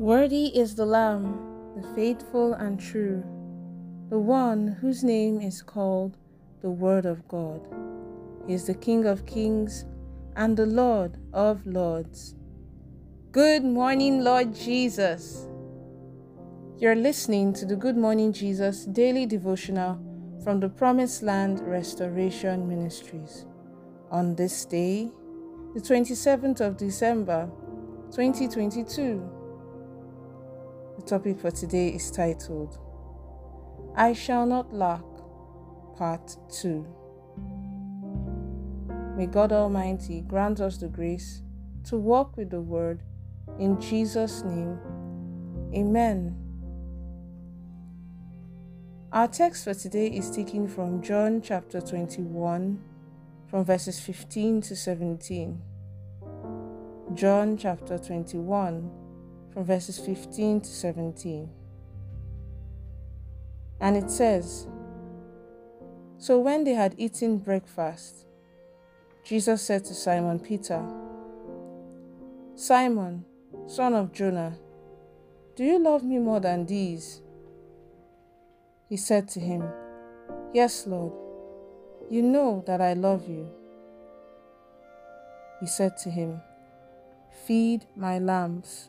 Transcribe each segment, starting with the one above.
Worthy is the Lamb, the faithful and true, the one whose name is called the Word of God. He is the King of kings and the Lord of lords. Good morning, Lord Jesus. You're listening to the Good Morning Jesus daily devotional from the Promised Land Restoration Ministries. On this day, the 27th of December, 2022. Topic for today is titled I Shall Not Lack, Part 2. May God Almighty grant us the grace to walk with the Word in Jesus' name. Amen. Our text for today is taken from John chapter 21, from verses 15 to 17. John chapter 21 from verses 15 to 17. And it says, So when they had eaten breakfast, Jesus said to Simon Peter, Simon, son of Jonah, do you love me more than these? He said to him, Yes, Lord, you know that I love you. He said to him, Feed my lambs.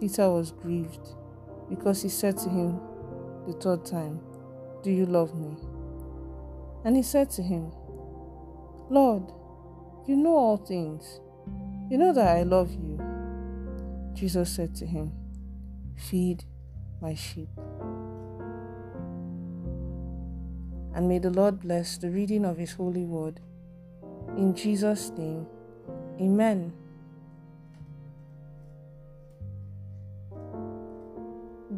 Peter was grieved because he said to him the third time, Do you love me? And he said to him, Lord, you know all things. You know that I love you. Jesus said to him, Feed my sheep. And may the Lord bless the reading of his holy word. In Jesus' name, amen.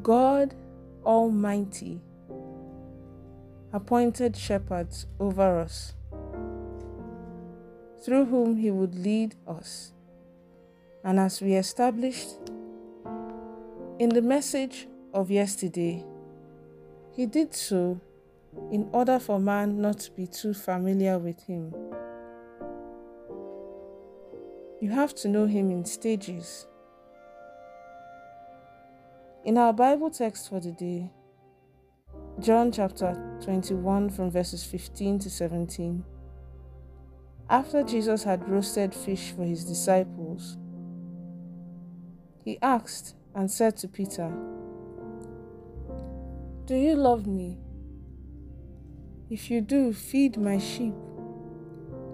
God Almighty appointed shepherds over us, through whom He would lead us. And as we established in the message of yesterday, He did so in order for man not to be too familiar with Him. You have to know Him in stages. In our Bible text for the day, John chapter 21 from verses 15 to 17, after Jesus had roasted fish for his disciples, he asked and said to Peter, Do you love me? If you do, feed my sheep.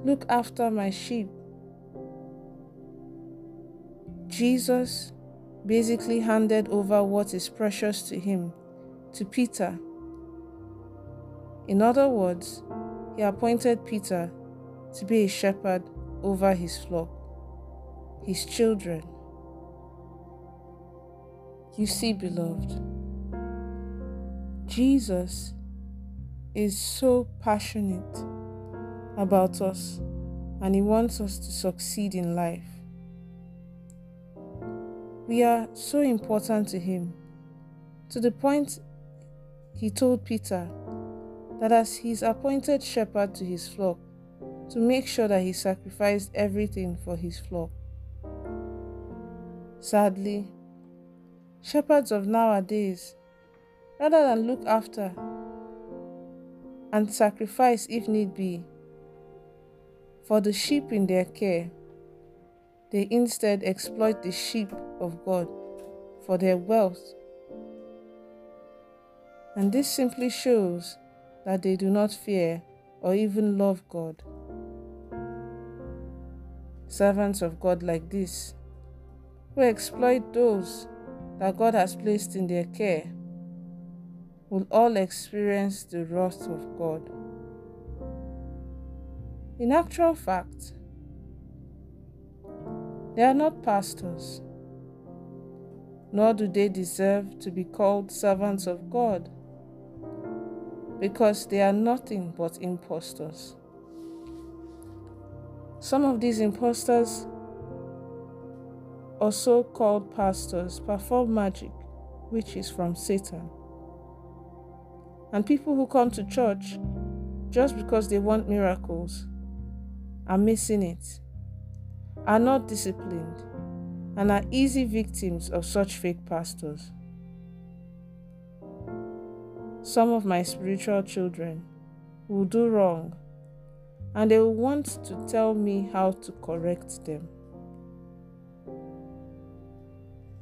Look after my sheep. Jesus basically handed over what is precious to him to Peter. In other words, he appointed Peter to be a shepherd over his flock, his children. You see, beloved, Jesus is so passionate about us and he wants us to succeed in life. We are so important to him, to the point he told Peter that as his appointed shepherd to his flock, to make sure that he sacrificed everything for his flock. Sadly, shepherds of nowadays, rather than look after and sacrifice if need be for the sheep in their care, they instead exploit the sheep of God for their wealth. And this simply shows that they do not fear or even love God. Servants of God like this, who exploit those that God has placed in their care, will all experience the wrath of God. In actual fact, they are not pastors. nor do they deserve to be called servants of God, because they are nothing but impostors. Some of these impostors, or so called pastors, perform magic, which is from Satan. And people who come to church just because they want miracles are missing it, are not disciplined, and are easy victims of such fake pastors. Some of my spiritual children will do wrong and they will want to tell me how to correct them.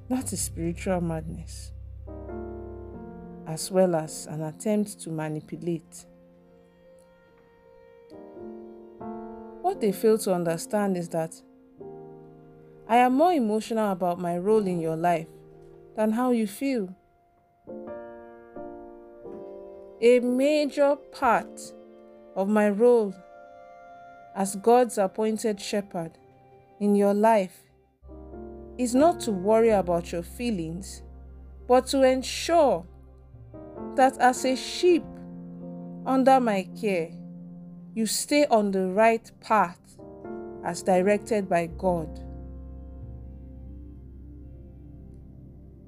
That is spiritual madness, as well as an attempt to manipulate. What they fail to understand is that I am more emotional about my role in your life than how you feel. A major part of my role as God's appointed shepherd in your life is not to worry about your feelings, but to ensure that as a sheep under my care, you stay on the right path as directed by God.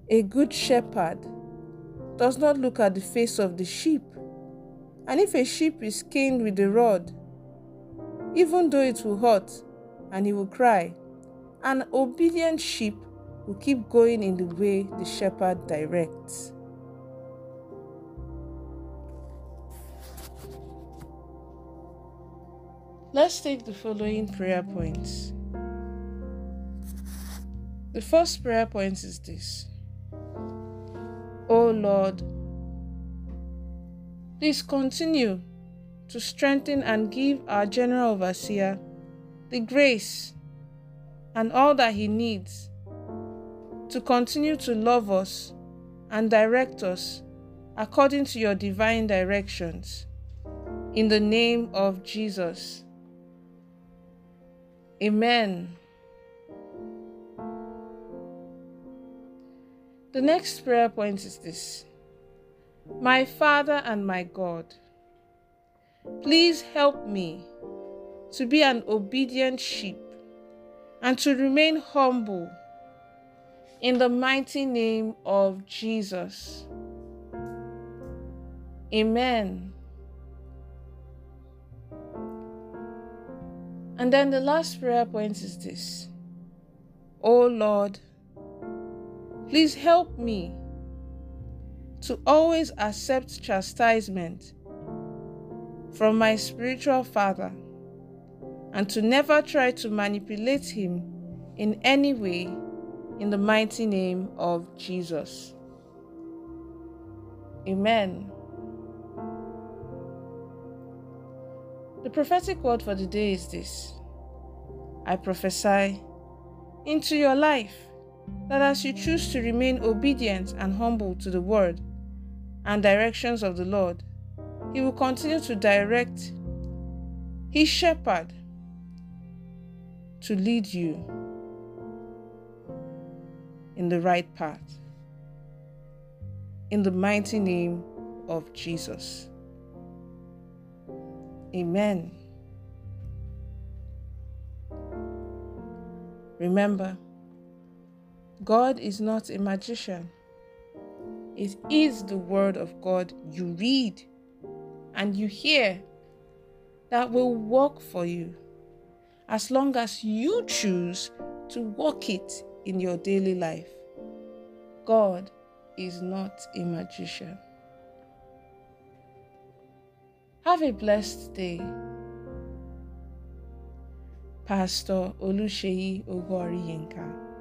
A good shepherd does not look at the face of the sheep, and if a sheep is caned with a rod, even though it will hurt and he will cry, an obedient sheep will keep going in the way the shepherd directs. Let's take the following prayer points. The first prayer point is this Lord, please continue to strengthen and give our general overseer the grace and all that he needs to continue to love us and direct us according to your divine directions. In the name of Jesus. Amen. The next prayer point is this My Father and my God, please help me to be an obedient sheep and to remain humble in the mighty name of Jesus. Amen. And then the last prayer point is this Oh Lord, please help me to always accept chastisement from my spiritual father and to never try to manipulate him in any way in the mighty name of Jesus. Amen. The prophetic word for the day is this I prophesy into your life that as you choose to remain obedient and humble to the word and directions of the Lord, He will continue to direct His shepherd to lead you in the right path. In the mighty name of Jesus. Amen. Remember, God is not a magician. It is the Word of God you read and you hear that will work for you as long as you choose to walk it in your daily life. God is not a magician. Have a blessed day. Pastor Olusheyi Ogori Yinka.